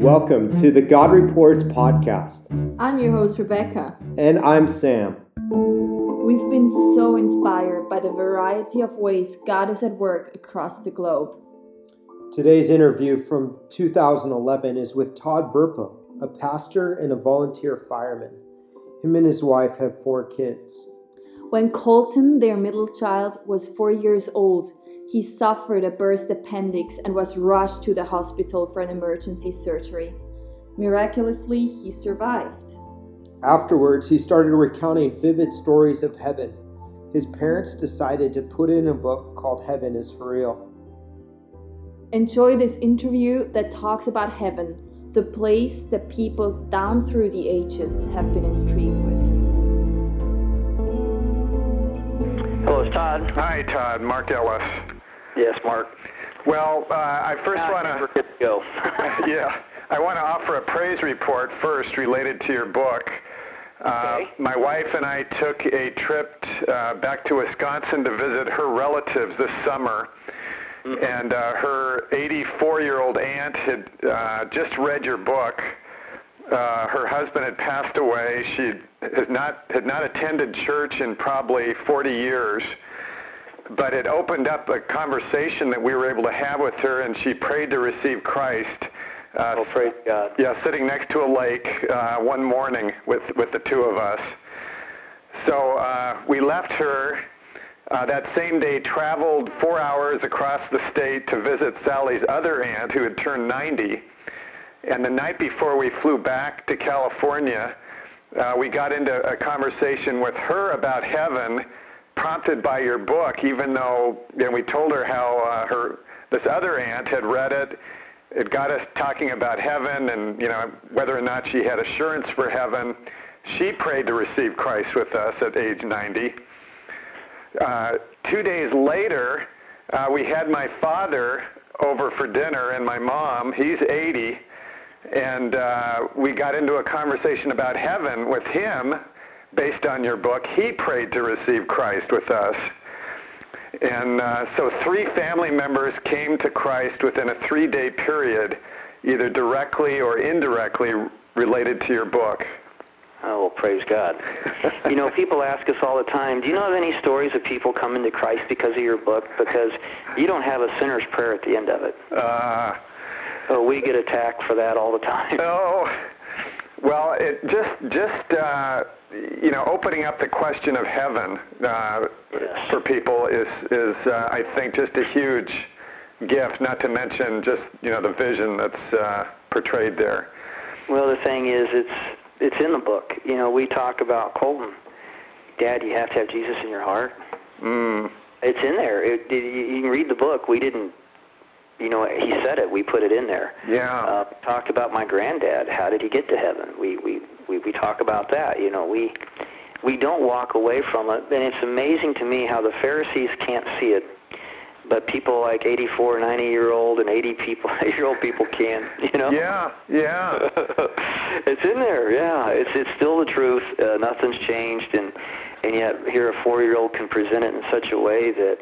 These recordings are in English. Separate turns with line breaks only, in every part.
Welcome to the God Reports podcast.
I'm your host, Rebecca.
And I'm Sam.
We've been so inspired by the variety of ways God is at work across the globe.
Today's interview from 2011 is with Todd Burpo, a pastor and a volunteer fireman. Him and his wife have four kids.
When Colton, their middle child, was four years old, he suffered a burst appendix and was rushed to the hospital for an emergency surgery. Miraculously, he survived.
Afterwards, he started recounting vivid stories of heaven. His parents decided to put in a book called Heaven is for Real.
Enjoy this interview that talks about heaven, the place that people down through the ages have been intrigued with.
Hello, it's Todd.
Hi, Todd. Mark Ellis.
Yes, Mark.
Well, uh, I first want to,
go.
yeah, I want to offer a praise report first related to your book. Uh,
Okay.
my wife and I took a trip uh, back to Wisconsin to visit her relatives this summer. And uh, her 84-year-old aunt had uh, just read your book. Uh, her husband had passed away. She has not had not attended church in probably 40 years, but it opened up a conversation that we were able to have with her, and she prayed to receive Christ. Uh,
oh, praise God.
yeah, sitting next to a lake uh, one morning with, with the two of us. So uh, we left her uh, that same day, traveled four hours across the state to visit Sally's other aunt who had turned 90. And the night before we flew back to California, uh, we got into a conversation with her about heaven, prompted by your book. Even though know, we told her how uh, her this other aunt had read it, it got us talking about heaven and you know whether or not she had assurance for heaven. She prayed to receive Christ with us at age 90. Uh, two days later, uh, we had my father over for dinner and my mom. He's 80 and uh, we got into a conversation about heaven with him based on your book. He prayed to receive Christ with us. And uh, so three family members came to Christ within a three-day period, either directly or indirectly related to your book.
Oh, well, praise God. you know, people ask us all the time, do you know of any stories of people coming to Christ because of your book? Because you don't have a sinner's prayer at the end of it.
Uh,
Oh, we get attacked for that all the time.
Oh, well, it just just uh, you know opening up the question of heaven uh,
Yes.
for people is is uh, I think just a huge gift. Not to mention just you know the vision that's uh, portrayed there.
Well, the thing is, it's it's in the book. You know, we talk about Colton. Dad, you have to have Jesus in your heart.
Mm,
It's in there. It, it, you can read the book. We didn't, you know, he said it. We put it in there.
yeah.
Uh, talked about my granddad. How did he get to heaven? We, we, we, we talk about that. You know, we, we don't walk away from it. And it's amazing to me how the Pharisees can't see it, but people like 84, 90 year old and 80 people, 80 year old people can. You know.
yeah. Yeah.
it's in there, yeah. It's it's still the truth. Uh, nothing's changed, and and yet here a four-year-old can present it in such a way that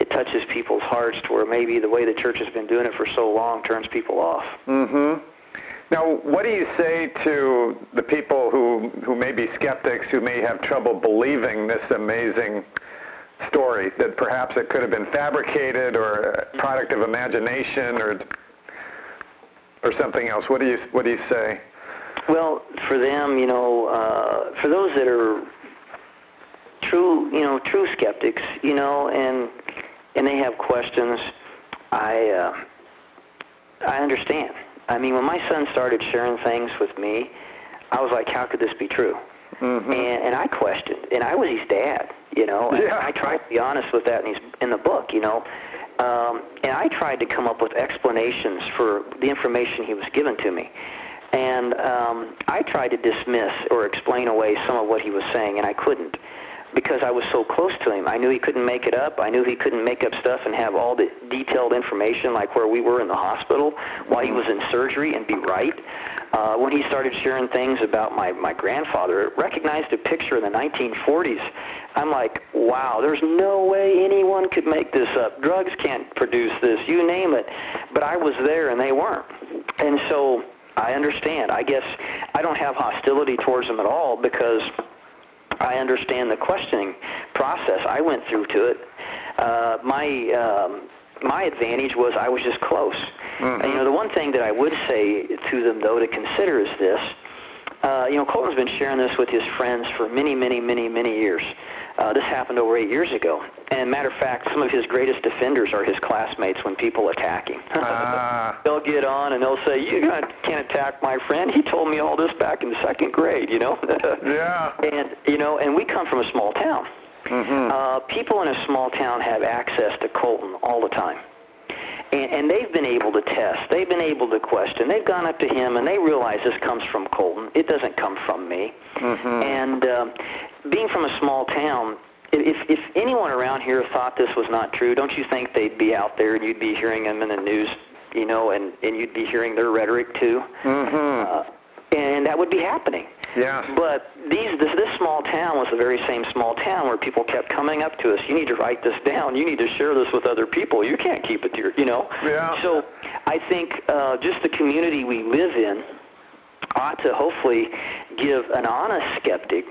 it touches people's hearts to where maybe the way the church has been doing it for so long turns people off.
Mm-hmm. Now, what do you say to the people who, who may be skeptics, who may have trouble believing this amazing story, that perhaps it could have been fabricated or a product of imagination or, or something else? What do you, what do you say?
Well, for them, you know, uh, for those that are true, you know, true skeptics, you know, and and they have questions, I uh, I understand. I mean, when my son started sharing things with me, I was like, how could this be true?
Mm-hmm.
And, and I questioned, and I was his dad, you know. And
Yeah.
I tried to be honest with that in, his, in the book, you know. Um, and I tried to come up with explanations for the information he was given to me. And um, I tried to dismiss or explain away some of what he was saying, and I couldn't because I was so close to him. I knew he couldn't make it up. I knew he couldn't make up stuff and have all the detailed information like where we were in the hospital while he was in surgery and be right. Uh, when he started sharing things about my, my grandfather, recognized a picture in the 1940s. I'm like, wow, there's no way anyone could make this up. Drugs can't produce this, you name it. But I was there and they weren't. And so I understand. I guess I don't have hostility towards them at all because I understand the questioning process. I went through to it. Uh, my um, my advantage was I was just close. Mm-hmm. And, you know, the one thing that I would say to them though to consider is this. Uh, you know, Colton's been sharing this with his friends for many, many, many, many years. Uh, this happened over eight years ago. And matter of fact, some of his greatest defenders are his classmates when people attack him. Ah. they'll get on and they'll say, "You can't attack my friend. He told me all this back in the second grade." You know.
yeah.
And you know, and we come from a small town. Mm-hmm. Uh, people in a small town have access to Colton all the time. And, and they've been able to test. They've been able to question. They've gone up to him and they realize this comes from Colton. It doesn't come from me. Mm-hmm. And uh, being from a small town, if, if anyone around here thought this was not true, don't you think they'd be out there and you'd be hearing them in the news, you know, and, and you'd be hearing their rhetoric too? Mm-hmm. Uh, and that would be happening.
Yeah.
But these this, this small town was the very same small town where people kept coming up to us. You need to write this down. You need to share this with other people. You can't keep it to your, you know.
Yeah.
So I think uh, just the community we live in ought to hopefully give an honest skeptic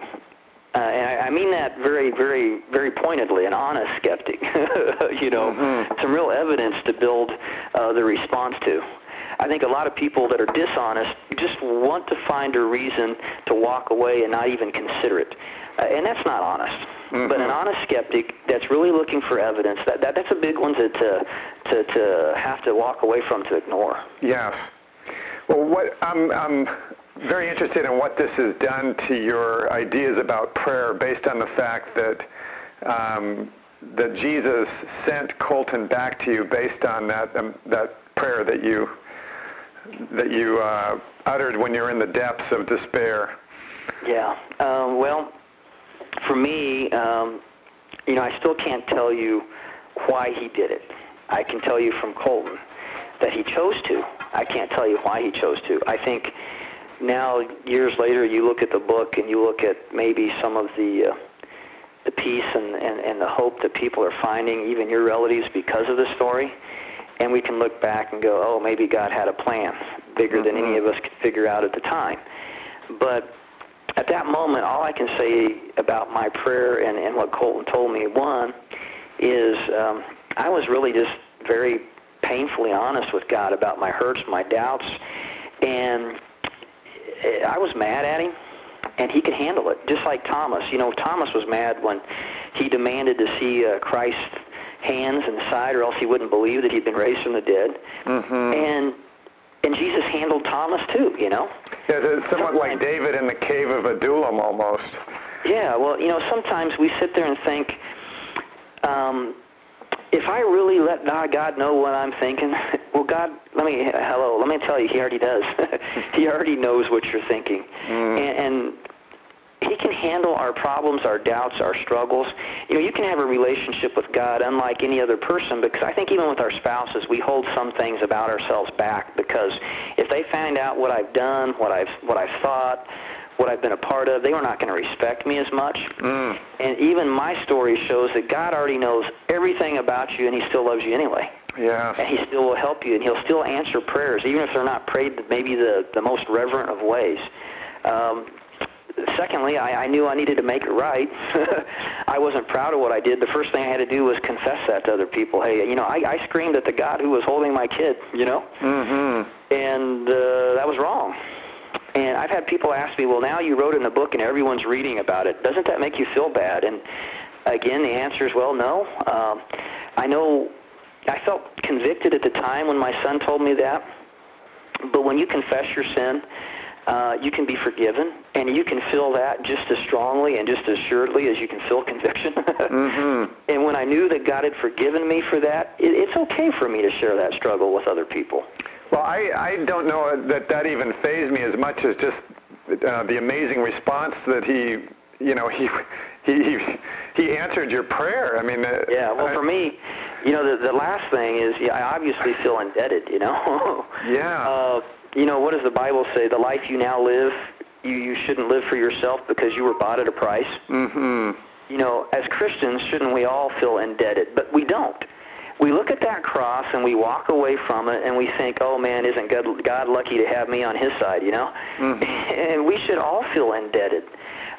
uh, and I, I mean that very, very, very pointedly, an honest skeptic, you know, mm-hmm. some real evidence to build uh, the response to. I think a lot of people that are dishonest just want to find a reason to walk away and not even consider it. Uh, and that's not honest. Mm-hmm. But an honest skeptic that's really looking for evidence, that, that that's a big one to, to, to, to have to walk away from to ignore.
Yes. Well, what I'm, I'm very interested in what this has done to your ideas about prayer based on the fact that um, that Jesus sent Colton back to you based on that um, that prayer that you that you uh, uttered when you're in the depths of despair?
Yeah. Um, well, for me, um, you know, I still can't tell you why he did it. I can tell you from Colton that he chose to. I can't tell you why he chose to. I think now, years later, you look at the book and you look at maybe some of the uh, the peace and, and, and the hope that people are finding, even your relatives, because of the story and we can look back and go, oh, maybe God had a plan bigger mm-hmm. than any mm-hmm. of us could figure out at the time. But at that moment, all I can say about my prayer and, and what Colton told me, one, is um, I was really just very painfully honest with God about my hurts, my doubts, and I was mad at him, and he could handle it, just like Thomas. You know, Thomas was mad when he demanded to see uh, Christ hands and side, or else he wouldn't believe that he'd been raised from the dead. Mm-hmm. And and Jesus handled Thomas too, you know.
Yeah, it's somewhat like David in the cave of Adullam, almost.
Yeah, well, you know, sometimes we sit there and think, um, if I really let God know what I'm thinking, well, God, let me hello, let me tell you, He already does. he already knows what you're thinking, mm. and, and he can handle our problems, our doubts, our struggles. You know, you can have a relationship with God unlike any other person because I think even with our spouses, we hold some things about ourselves back because if they find out what I've done, what I've what I've thought, what I've been a part of, they are not going to respect me as much. Mm. And even my story shows that God already knows everything about you and he still loves you anyway.
Yeah.
And he still will help you and he'll still answer prayers, even if they're not prayed maybe the, the most reverent of ways. Um, secondly, I, I knew I needed to make it right. I wasn't proud of what I did. The first thing I had to do was confess that to other people. Hey, you know, I, I screamed at the God who was holding my kid, you know? Mm-hmm. And uh, that was wrong. And I've had people ask me, well, now you wrote in the book and everyone's reading about it. Doesn't that make you feel bad? And again, the answer is, well, no. Um, I know I felt convicted at the time when my son told me that. But when you confess your sin, uh, you can be forgiven, and you can feel that just as strongly and just as assuredly as you can feel conviction. mm-hmm. And when I knew that God had forgiven me for that, it, it's okay for me to share that struggle with other people.
Well, I, I don't know that that even fazed me as much as just uh, the amazing response that he, you know, he, he, he answered your prayer. I mean, uh,
yeah. Well, I, for me, you know, the, the last thing is, yeah, I obviously feel indebted. You know.
yeah. Uh,
you know, what does the Bible say? The life you now live, you, you shouldn't live for yourself because you were bought at a price. Mm-hmm. You know, as Christians, shouldn't we all feel indebted? But we don't. we look at that cross and we walk away from it and we think, oh man, isn't God, God lucky to have me on his side, you know? Mm-hmm. And we should all feel indebted.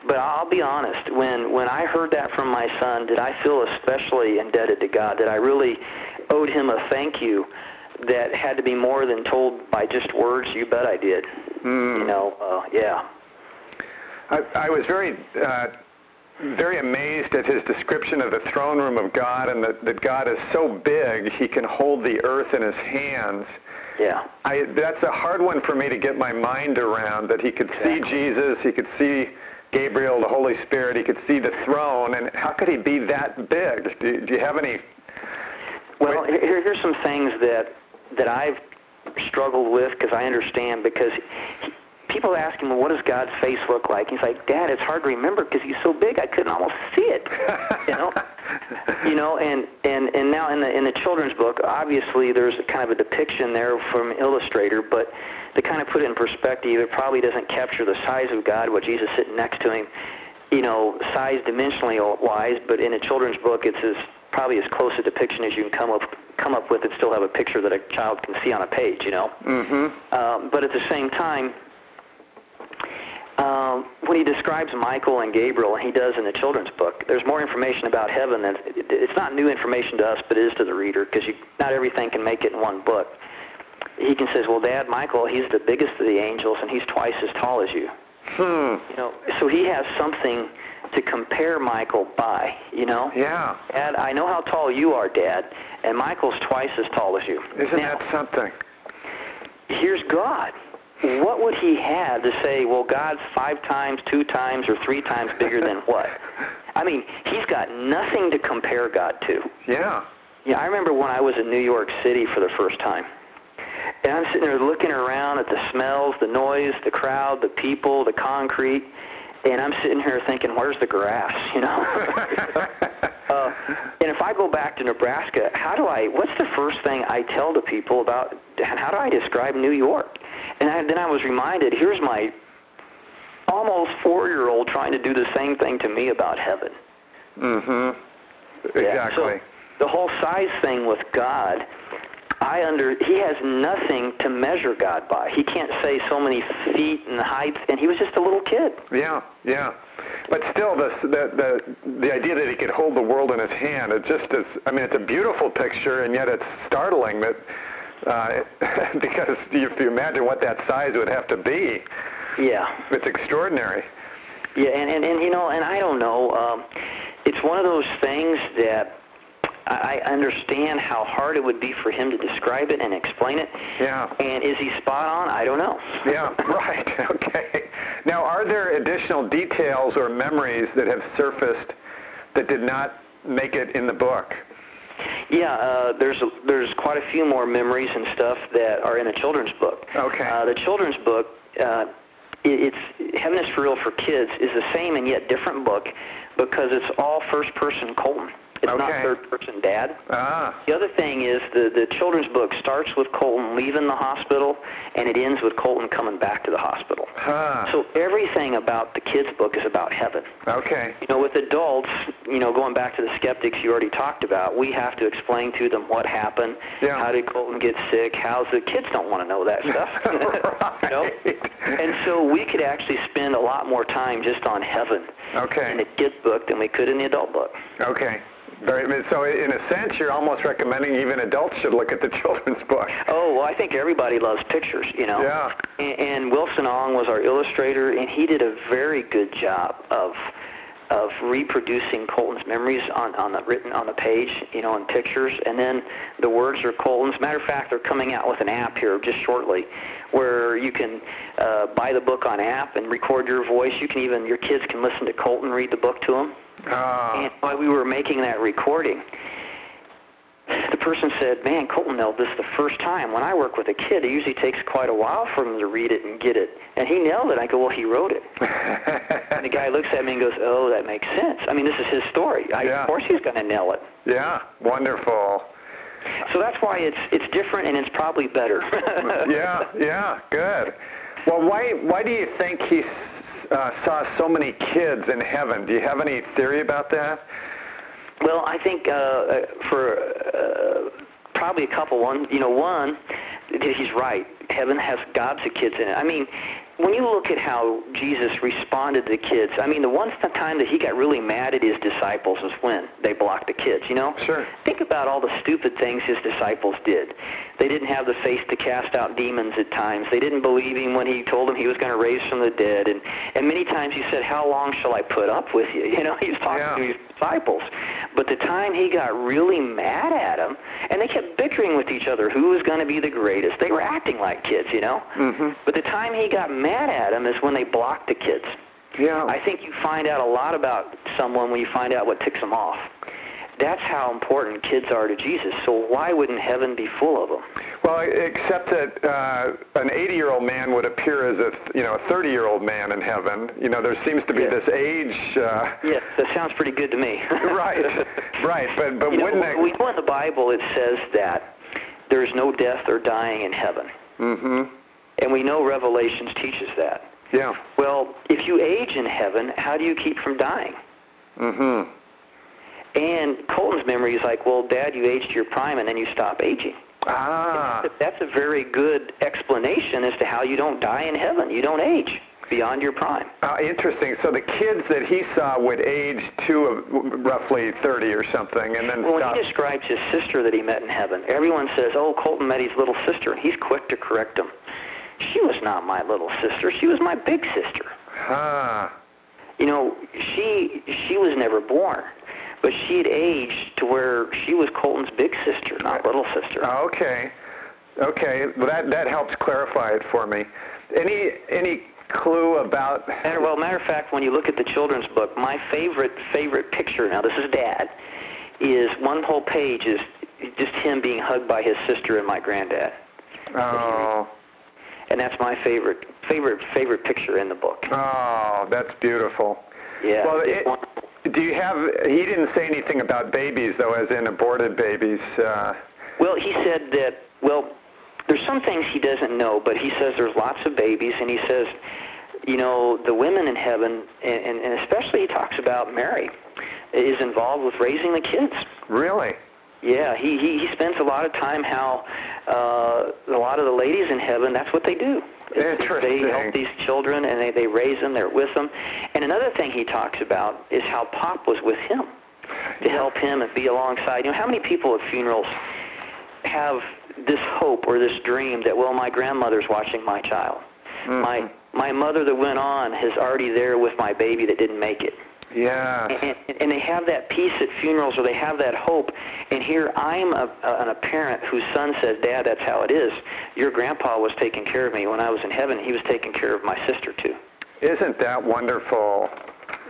But I'll be honest, when, when I heard that from my son, did I feel especially indebted to God? Did I really owed him a thank you that had to be more than told by just words? You bet I did. Mm. You know, uh, yeah.
I, I was very uh, very amazed at his description of the throne room of God and that, that God is so big he can hold the earth in his hands.
Yeah.
I, that's a hard one for me to get my mind around, that he could exactly. see Jesus, he could see Gabriel, the Holy Spirit, he could see the throne, and how could he be that big? Do, do you have any...
Well, here, here's some things that, that I've struggled with because I understand because he, people ask him, well, what does God's face look like? He's like, Dad, it's hard to remember because he's so big I couldn't almost see it. you know, you know, and and and now in the in the children's book, obviously there's kind of a depiction there from illustrator, but to kind of put it in perspective, it probably doesn't capture the size of God, what Jesus sitting next to him, you know, size dimensionally wise. But in a children's book, it's as probably as close a depiction as you can come up come up with and still have a picture that a child can see on a page, you know.
Mm-hmm.
Um, but at the same time, um, when he describes Michael and Gabriel, and he does in the children's book, there's more information about heaven than it's not new information to us, but it is to the reader because not everything can make it in one book. He can says, "Well, Dad, Michael, he's the biggest of the angels, and he's twice as tall as you."
Hmm.
You know, so he has something to compare Michael by. You know.
Yeah.
Dad, I know how tall you are, Dad, and Michael's twice as tall as you.
Isn't now, that something?
Here's God what would he have to say, well, God's five times, two times, or three times bigger than what? I mean, he's got nothing to compare God to.
Yeah.
Yeah, I remember when I was in New York City for the first time. And I'm sitting there looking around at the smells, the noise, the crowd, the people, the concrete, and I'm sitting here thinking, where's the grass, you know? uh, and if I go back to Nebraska, how do I, what's the first thing I tell to people about, how do I describe New York? And I, then I was reminded, here's my almost four-year-old trying to do the same thing to me about heaven.
Mm-hmm. Exactly.
Yeah, so the whole size thing with God, I under he has nothing to measure God by. He can't say so many feet and heights, and he was just a little kid.
Yeah, yeah. But still, the the the, the idea that he could hold the world in his hand, it just is. I mean, it's a beautiful picture, and yet it's startling that uh, because if you imagine what that size would have to be.
Yeah.
It's extraordinary.
Yeah, and, and, and you know, and I don't know, um, it's one of those things that I understand how hard it would be for him to describe it and explain it.
Yeah.
And is he spot on? I don't know.
yeah, right. Okay. Now, are there additional details or memories that have surfaced that did not make it in the book?
Yeah, uh, there's there's quite a few more memories and stuff that are in a children's book.
Okay.
Uh, the children's book, uh, it, it's Heaven is for Real for Kids, is the same and yet different book because it's all first person Colton. It's
okay.
not third person dad.
Ah.
The other thing is the, the children's book starts with Colton leaving the hospital and it ends with Colton coming back to the hospital.
Huh.
So everything about the kids' book is about heaven.
Okay.
You know, with adults, you know, going back to the skeptics you already talked about, we have to explain to them what happened.
Yeah.
How did Colton get sick? How's the kids don't want to know that stuff.
right.
you know? And so we could actually spend a lot more time just on heaven
okay.
in the kids' book than we could in the adult book.
Okay. Very, so in a sense, you're almost recommending even adults should look at the children's book.
Oh, well, I think everybody loves pictures, you know.
Yeah.
And, and Wilson Ong was our illustrator, and he did a very good job of of reproducing Colton's memories on, on the written on the page, you know, in pictures, and then the words are Colton's. Matter of fact, they're coming out with an app here just shortly, where you can uh, buy the book on app and record your voice. You can even your kids can listen to Colton read the book to them.
Uh.
And while we were making that recording, the person said, man, Colton nailed this the first time. When I work with a kid, it usually takes quite a while for him to read it and get it. And he nailed it. I go, well, he wrote it. and the guy looks at me and goes, oh, that makes sense. I mean, this is his story. I,
yeah.
Of course he's going to nail it.
Yeah, wonderful.
So that's why it's it's different and it's probably better.
yeah, yeah, good. Well, why why do you think he uh, saw so many kids in heaven? Do you have any theory about that?
Well, I think uh, uh, for uh, probably a couple. One, you know, one, he's right. Heaven has gobs of kids in it. I mean, when you look at how Jesus responded to the kids, I mean, the one time that he got really mad at his disciples was when they blocked the kids, you know?
Sure.
Think about all the stupid things his disciples did. They didn't have the faith to cast out demons at times. They didn't believe him when he told them he was going to raise from the dead. And, and many times he said, how long shall I put up with you? You know, he was talking
Yeah.
to his disciples. But the time he got really mad at them, and they kept bickering with each other, who was going to be the greatest. They were acting like kids, you know?
Mm-hmm.
But the time he got mad at them is when they blocked the kids.
Yeah.
I think you find out a lot about someone when you find out what ticks them off. That's how important kids are to Jesus. So why wouldn't heaven be full of them?
Well, except that uh, an 80-year-old man would appear as a you know a 30-year-old man in heaven. You know, there seems to be this age. Uh,
Yeah, that sounds pretty good to me.
right, right. But but
You
wouldn't
we
it?
We know in the Bible it says that there's no death or dying in heaven.
Mm-hmm.
And we know Revelations teaches that.
Yeah.
Well, if you age in heaven, how do you keep from dying?
Mm-hmm.
And Colton's memory is like, well, Dad, you aged your prime and then you stop aging.
Ah.
That's a very good explanation as to how you don't die in heaven. You don't age beyond your prime.
Uh, interesting. So the kids that he saw would age to uh, roughly 30 or something, and then
Well, when he describes his sister that he met in heaven, everyone says, oh, Colton met his little sister, and he's quick to correct him. She was not my little sister. She was my big sister.
Ah.
You know, she she was never born, but she had aged to where she was Colton's big sister, not little sister.
Ah, okay. Okay. Well, that that helps clarify it for me. Any any clue about?
Matter, well, matter of fact, when you look at the children's book, my favorite favorite picture. Now, this is Dad. Is one whole page is just him being hugged by his sister and my granddad,
Oh.
and that's my favorite favorite favorite picture in the book.
Oh, that's beautiful.
Yeah.
Well, it,
one-
do you have? He didn't say anything about babies, though, as in aborted babies. Uh,
Well, he said that, well, there's some things he doesn't know, but he says there's lots of babies, and he says, you know, the women in heaven, and, and, and especially he talks about Mary, is involved with raising the kids.
really?
Yeah, he, he, he spends a lot of time how uh, a lot of the ladies in heaven, that's what they do. They help these children and they, they raise them, they're with them. And another thing he talks about is how Pop was with him to help him and be alongside. You know, how many people at funerals have this hope or this dream that, well, my grandmother's watching my child. My, my mother that went on is already there with my baby that didn't make it
Yeah.
and, and they have that peace at funerals or they have that hope and here i'm a, a, a parent whose son says dad that's how it is your grandpa was taking care of me when i was in heaven he was taking care of my sister too
Isn't that wonderful?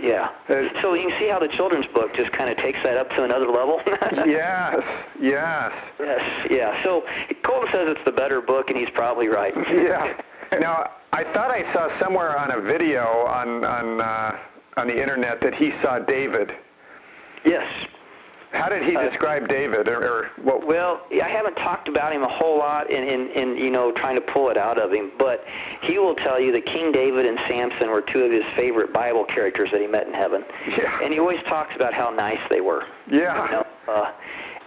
yeah
Uh,
so you can see how the children's book just kind of takes that up to another level
yes. Yes.
yes yeah so colton says it's the better book and he's probably right
Yeah. Now, I thought I saw somewhere on a video on on uh, on the internet that he saw David.
yes
How did he describe David, or, or what?
Well, I haven't talked about him a whole lot in, in, in, you know, trying to pull it out of him, but he will tell you that King David and Samson were two of his favorite Bible characters that he met in heaven.
Yeah.
And he always talks about how nice they were.
Yeah.
You know, uh,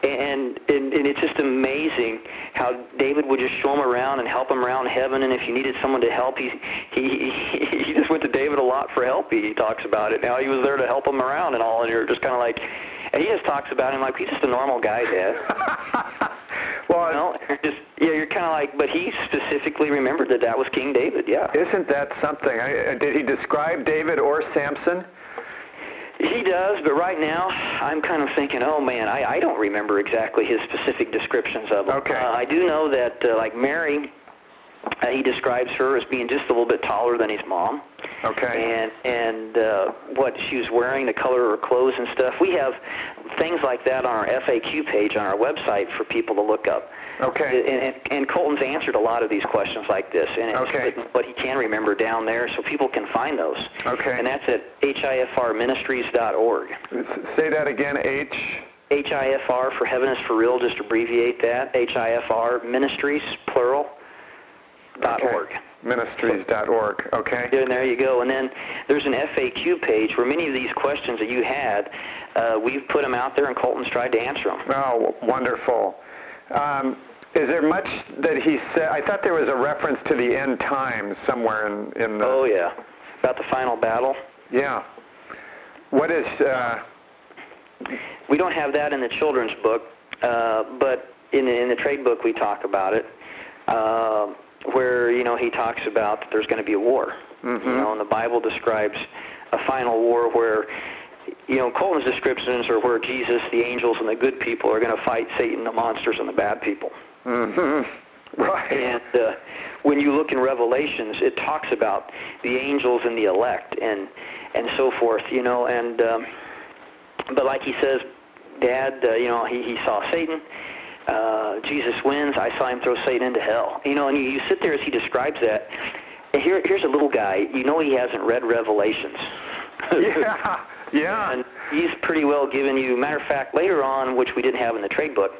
and, and and it's just amazing how David would just show him around and help him around heaven. And if you needed someone to help, he he he just went to David a lot for help. He, he talks about it. Now he was there to help him around and all. And you're just kind of like, and he just talks about him like he's just a normal guy, Dad.
well,
You know, just yeah, you're kind of like, but he specifically remembered that that was King David. Yeah,
isn't that something? I, uh, did he describe David or Samson?
He does. But right now, I'm kind of thinking, oh man, I, I don't remember exactly his specific descriptions of him.
Okay.
Uh, I do know that uh, like Mary, uh, he describes her as being just a little bit taller than his mom.
Okay.
And and uh, what she was wearing, the color of her clothes and stuff. We have things like that on our FAQ page on our website for people to look up.
Okay.
And, and, and Colton's answered a lot of these questions like this, and it's
Okay.
what he can remember down there, so people can find those.
Okay.
And that's at hifrministries.org.
Say that again. H.
HIFR for Heaven is for Real, just abbreviate that. HIFR Ministries, plural, dot
Okay.
org.
Ministries.org. Okay.
And there you go. And then there's an FAQ page where many of these questions that you had, uh, we've put them out there, and Colton's tried to answer them.
Oh, wonderful. Um, is there much that he said? I thought there was a reference to the end times somewhere in, in the.
Oh yeah, about the final battle.
Yeah. What is? Uh,
we don't have that in the children's book, uh, but in the, in the trade book we talk about it, uh, where you know he talks about that there's going to be a war.
Mm-hmm.
You know, and the Bible describes a final war where you know, Colton's descriptions are where Jesus, the angels, and the good people are going to fight Satan, the monsters, and the bad people.
Mm-hmm. Right.
And uh, when you look in Revelations, it talks about the angels and the elect and and so forth. You know, and um, but like he says, Dad, uh, you know, he, he saw Satan. Uh, Jesus wins. I saw him throw Satan into hell. You know, and you, you sit there as he describes that. And here, here's a little guy. You know, he hasn't read Revelations.
yeah. Yeah.
And he's pretty well given you. Matter of fact, later on, which we didn't have in the trade book,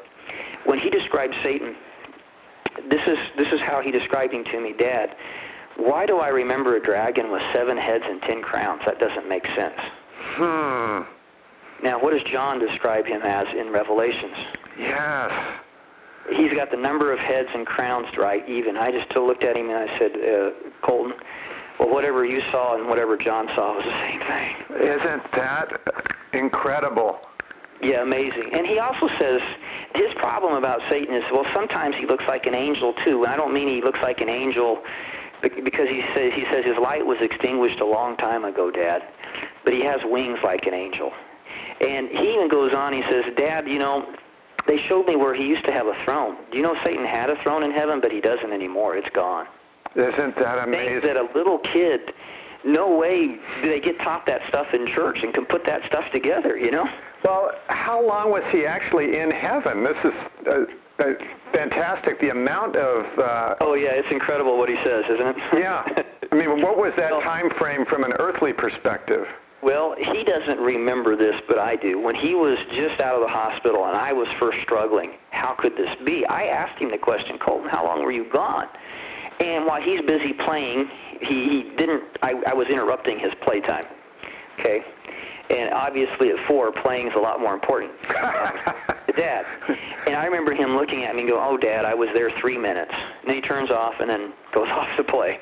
when he described Satan, this is this is how he described him to me, Dad. Why do I remember a dragon with seven heads and ten crowns? That doesn't make sense.
Hmm.
Now, what does John describe him as in Revelations?
Yes.
He's got the number of heads and crowns right even. I just looked at him and I said, uh, Colton, well, whatever you saw and whatever John saw was the same thing.
Isn't that incredible?
Yeah, amazing. And he also says his problem about Satan is, well, sometimes he looks like an angel too. And I don't mean he looks like an angel because he says he says his light was extinguished a long time ago, Dad, but he has wings like an angel. And he even goes on. He says, Dad, you know, they showed me where he used to have a throne. Do you know Satan had a throne in heaven, but he doesn't anymore. It's gone.
Isn't that
Things
amazing?
that a little kid, no way do they get taught that stuff in church and can put that stuff together. You know.
Well, how long was he actually in heaven? This is uh, uh, fantastic. The amount of uh,
Oh yeah, it's incredible what he says, isn't it?
yeah. I mean, what was that
Well-
time frame from an earthly perspective?
Well, he doesn't remember this, but I do. When he was just out of the hospital and I was first struggling, how could this be? I asked him the question, Colton, how long were you gone? And while he's busy playing, he, he didn't, I, I was interrupting his playtime. Okay? And obviously at four, playing is a lot more important. to Dad. And I remember him looking at me and go, oh, Dad, I was there three minutes. And then he turns off and then goes off to play.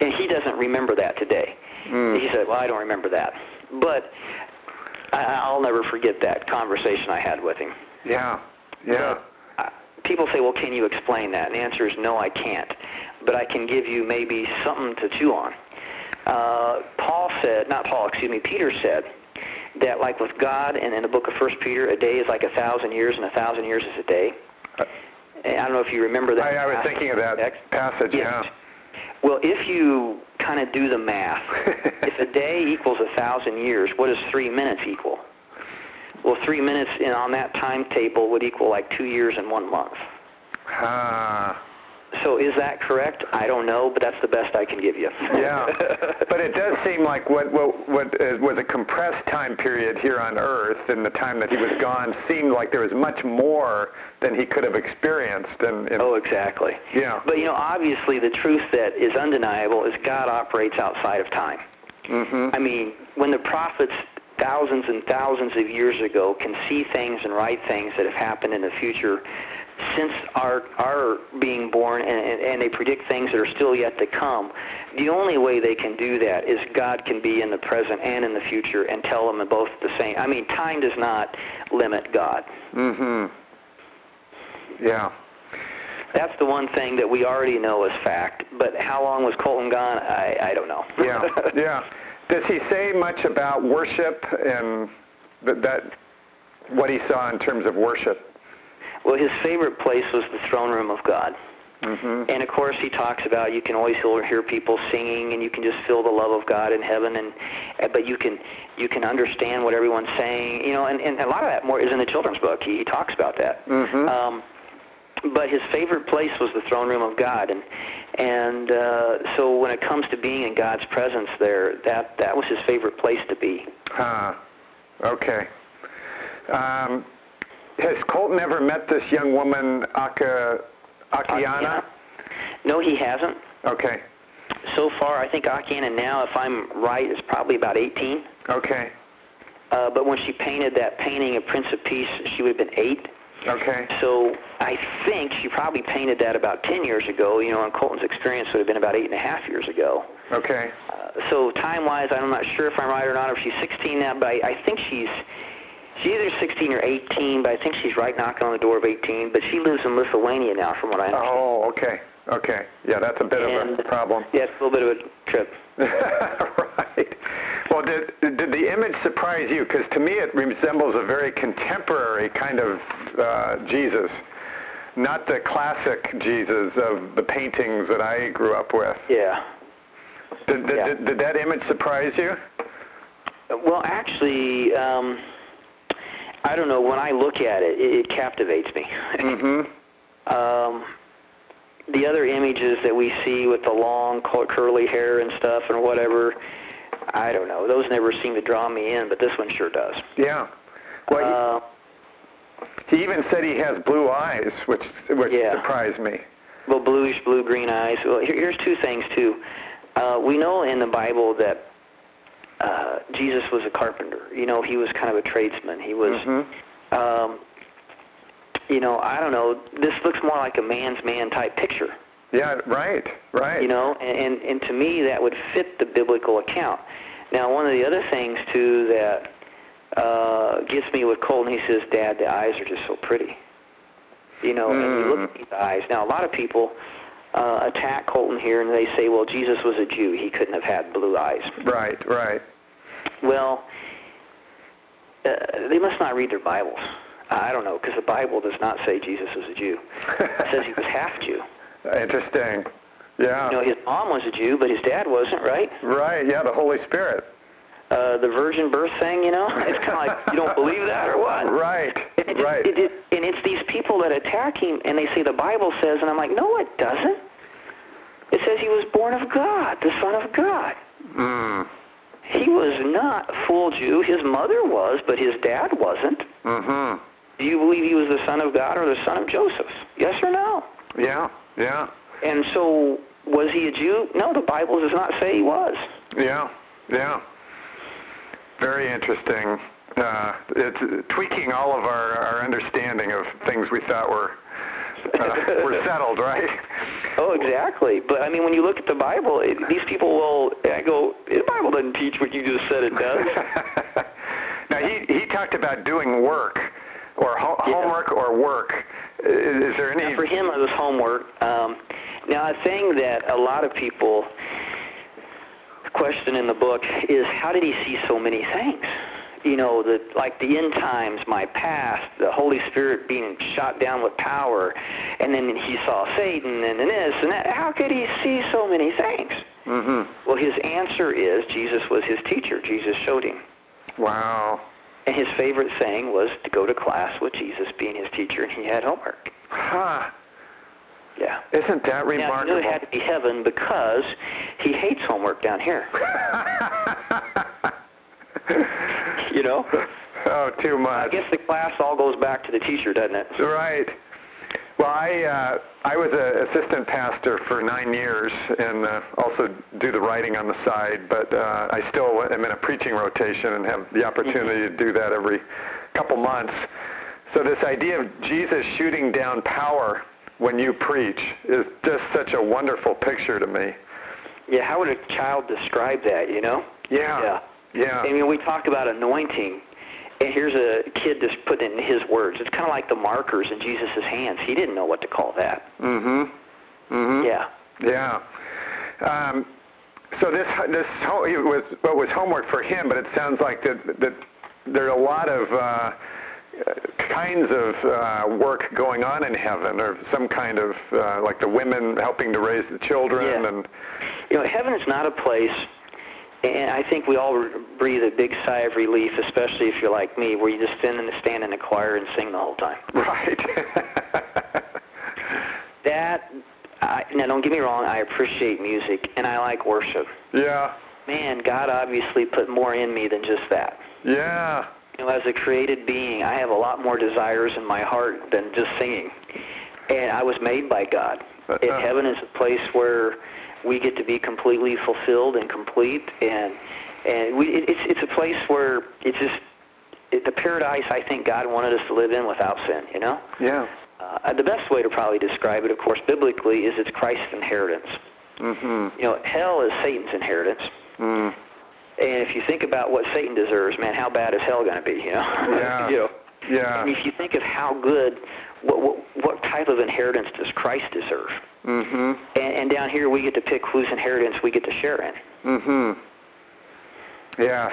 and he doesn't remember that today. He said, well, I don't remember that. But I, I'll never forget that conversation I had with him.
Yeah. Yeah.
Uh, people say, well, can you explain that? And the answer is no, I can't. But I can give you maybe something to chew on. Uh, Paul said, not Paul, excuse me, Peter said that like with God and in the book of First Peter, a day is like a thousand years and a thousand years is a day. And I don't know if you remember that.
I, I was thinking of that passage.
Yes.
Yeah.
Well, if you kind of do the math, if a day equals a thousand years, what does three minutes equal? Well, three minutes in, on that timetable would equal like two years and one month.
Ah.
So is that correct? I don't know, but that's the best I can give you.
Yeah, but it does seem like what what what uh, was a compressed time period here on Earth, in the time that he was gone, seemed like there was much more than he could have experienced. And, and
Oh, exactly.
Yeah.
But you know, obviously, the truth that is undeniable is God operates outside of time.
Mm-hmm.
I mean, when the prophets thousands and thousands of years ago can see things and write things that have happened in the future since our our being born and, and, and they predict things that are still yet to come, the only way they can do that is God can be in the present and in the future and tell them both the same. I mean, time does not limit God.
Mm-hmm. Yeah.
That's the one thing that we already know is fact. But how long was Colton gone? I, I don't know.
Yeah. yeah. Does he say much about worship and that, that what he saw in terms of worship?
Well, his favorite place was the throne room of God.
Mhm.
And of course, he talks about you can always hear people singing, and you can just feel the love of God in heaven, and but you can you can understand what everyone's saying, you know. And, and a lot of that more is in the children's book. He, he talks about that.
Mhm.
Um, but his favorite place was the throne room of God, and and uh, so when it comes to being in God's presence, there that that was his favorite place to be.
Ah. Okay. Um, has Colton ever met this young woman, Aka, Akiane?
No, he hasn't.
Okay.
So far, I think Akiane now, if I'm right, is probably about 18.
Okay.
Uh, but when she painted that painting of Prince of Peace, she would have been eight.
Okay.
So I think she probably painted that about 10 years ago. You know, and Colton's experience would have been about eight and a half years ago.
Okay.
Uh, so time-wise, I'm not sure if I'm right or not, or if she's 16 now, but I, I think she's she's either 16 or 18, but I think she's right knocking on the door of 18. But she lives in Lithuania now, from what I understand.
Oh, okay. Okay. Yeah, that's a bit of a problem.
Yeah, it's a little bit of a trip.
right. Well, did, did the image surprise you? Because to me it resembles a very contemporary kind of uh, Jesus, not the classic Jesus of the paintings that I grew up with.
Yeah.
Did, did,
Yeah.
did, did that image surprise you?
Well, actually, um, I don't know. When I look at it, it, it captivates me.
Mm-hmm.
um, the other images that we see with the long curly hair and stuff and whatever, I don't know. Those never seem to draw me in, but this one sure does.
Yeah. Well,
Uh,
he, he even said he has blue eyes, which which
Yeah.
surprised me.
well, bluish blue green eyes. Well, here, here's two things too. Uh, we know in the Bible that uh, Jesus was a carpenter. You know, he was kind of a tradesman. He was.
Mhm.
Um, you know, I don't know. This looks more like a man's man type picture.
Yeah. Right. Right.
You know, and, and and to me that would fit the biblical account. Now, one of the other things too that uh, gets me with Colton, he says, "Dad, the eyes are just so pretty." You know, and you look at these eyes. Now, a lot of people uh, attack Colton here, and they say, "Well, Jesus was a Jew; he couldn't have had blue eyes."
Right. Right.
Well, uh, they must not read their Bibles. I don't know, because the Bible does not say Jesus was a Jew. It says he was half Jew.
Interesting. Yeah.
You know, his mom was a Jew, but his dad wasn't, right?
right. Yeah. The Holy Spirit.
Uh, the virgin birth thing, you know? It's kind of like, you don't believe that or what?
Right.
And it,
Right.
It, it, and it's these people that attack him, and they say the Bible says, and I'm like, no, it doesn't. It says he was born of God, the Son of God.
Mm.
He was not full Jew. His mother was, but his dad wasn't.
Mm-hmm.
Do you believe he was the son of God or the son of Joseph? Yes or no?
Yeah. Yeah.
And so, was he a Jew? No, the Bible does not say he was.
Yeah. Yeah. Very interesting. Uh, it's tweaking all of our, our understanding of things we thought were uh, were settled, right?
Oh, exactly. But I mean, when you look at the Bible, it, these people will. I go, the Bible doesn't teach what you just said it does.
now he he talked about doing work or ho-
Yeah.
homework or work. Is, is there any?
Now, for him, it was homework. Um, now, a thing that a lot of people question in the book is how did he see so many things? You know, the, like the end times, my past, the Holy Spirit being shot down with power, and then he saw Satan and this and that. How could he see so many things?
Mm-hmm.
Well, his answer is Jesus was his teacher. Jesus showed him.
Wow.
And his favorite saying was to go to class with Jesus being his teacher, and he had homework.
Huh.
Yeah.
Isn't that remarkable?
Now, he knew it had to be heaven because he hates homework down here. you know?
oh, too much.
I guess the class all goes back to the teacher, doesn't it?
Right. Well, I uh, I was an assistant pastor for nine years and uh, also do the writing on the side, but uh, I still am in a preaching rotation and have the opportunity to do that every couple months. So this idea of Jesus shooting down power when you preach is just such a wonderful picture to me.
Yeah, how would a child describe that, you know?
Yeah.
Yeah.
Yeah.
I mean, we talk about anointing, and here's a kid just putting in his words. It's kind of like the markers in Jesus' hands. He didn't know what to call that.
Mm-hmm. Mm-hmm.
Yeah.
Yeah. Um, so this this ho- it was what was homework for him, but it sounds like that that there are a lot of uh, kinds of uh, work going on in heaven, or some kind of uh, like the women helping to raise the children,
Yeah.
and
You know, heaven is not a place, and I think we all breathe a big sigh of relief, especially if you're like me, where you just stand in the, stand in the choir and sing the whole time.
right.
That, I, now don't get me wrong, I appreciate music, and I like worship.
yeah.
Man, God obviously put more in me than just that.
Yeah.
You know, as a created being, I have a lot more desires in my heart than just singing. And I was made by God. And heaven is a place where we get to be completely fulfilled and complete, and and we, it, it's it's a place where it's just it, the paradise I think God wanted us to live in without sin. You know.
Yeah.
Uh, the best way to probably describe it, of course, biblically, is it's Christ's inheritance.
Mm-hmm.
You know, hell is Satan's inheritance.
Mm.
And if you think about what Satan deserves, man, how bad is hell going to be? You know.
Yeah.
you know.
Yeah.
And if you think of how good, what, what, what type of inheritance does Christ deserve?
Mm-hmm.
And, and down here, we get to pick whose inheritance we get to share in.
Mm-hmm. Yes.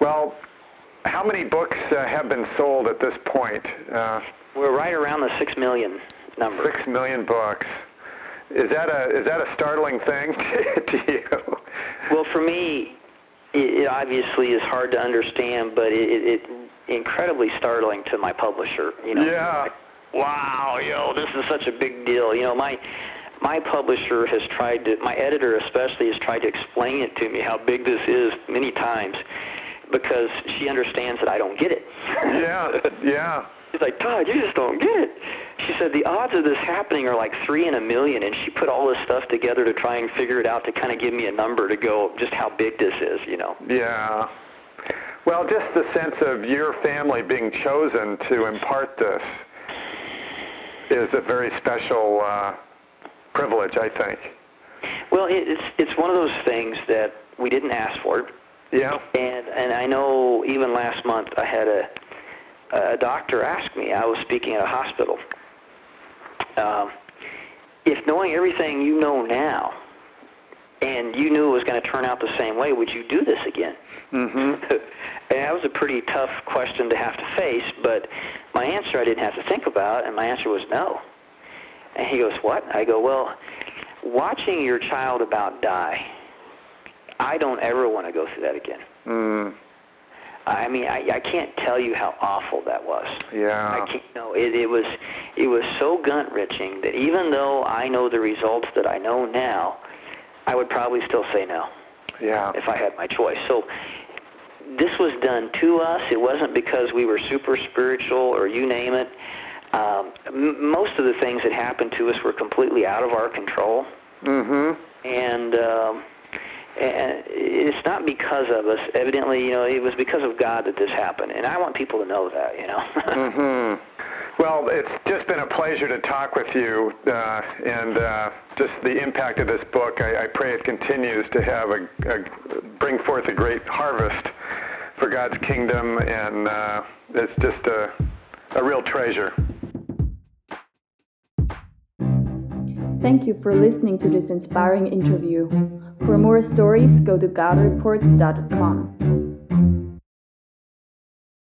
Well, how many books uh, have been sold at this point? Uh,
We're right around the six million number.
six million books. Is that a is that a startling thing to to you?
Well, for me, it, it obviously is hard to understand, but it, it, it incredibly startling to my publisher. You know.
Yeah.
Wow, yo, this is such a big deal. You know, my my publisher has tried to, my editor especially has tried to explain it to me how big this is many times because she understands that I don't get it.
Yeah. Yeah.
She's like, Todd, you just don't get it. She said the odds of this happening are like three in a million, and she put all this stuff together to try and figure it out to kind of give me a number to go just how big this is, you know.
Yeah. Well, just the sense of your family being chosen to impart this is a very special uh, privilege, I think.
Well, it's it's one of those things that we didn't ask for,
Yeah.
and and I know even last month I had a a doctor ask me. I was speaking at a hospital. Um, if knowing everything you know now, and you knew it was going to turn out the same way, would you do this again?
Mm-hmm.
and that was a pretty tough question to have to face, but my answer I didn't have to think about, and my answer was no. And he goes, what? I go, well, watching your child about die, I don't ever want to go through that again.
Mm.
I mean, I, I can't tell you how awful that was.
Yeah.
I can't. No, it, it was, it was so gut wrenching that even though I know the results that I know now, I would probably still say no
Yeah.
if I had my choice. So this was done to us. It wasn't because we were super spiritual or you name it. Um, m- most of the things that happened to us were completely out of our control,
Mm-hmm.
and um, and it's not because of us. Evidently, you know, it was because of God that this happened, and I want people to know that. You know.
Mm-hmm. Well, it's just been a pleasure to talk with you, uh, and uh, just the impact of this book. I, I pray it continues to have a, a bring forth a great harvest for God's kingdom, and uh, it's just a, a real treasure.
Thank you for listening to this inspiring interview. For more stories, go to godreport.com.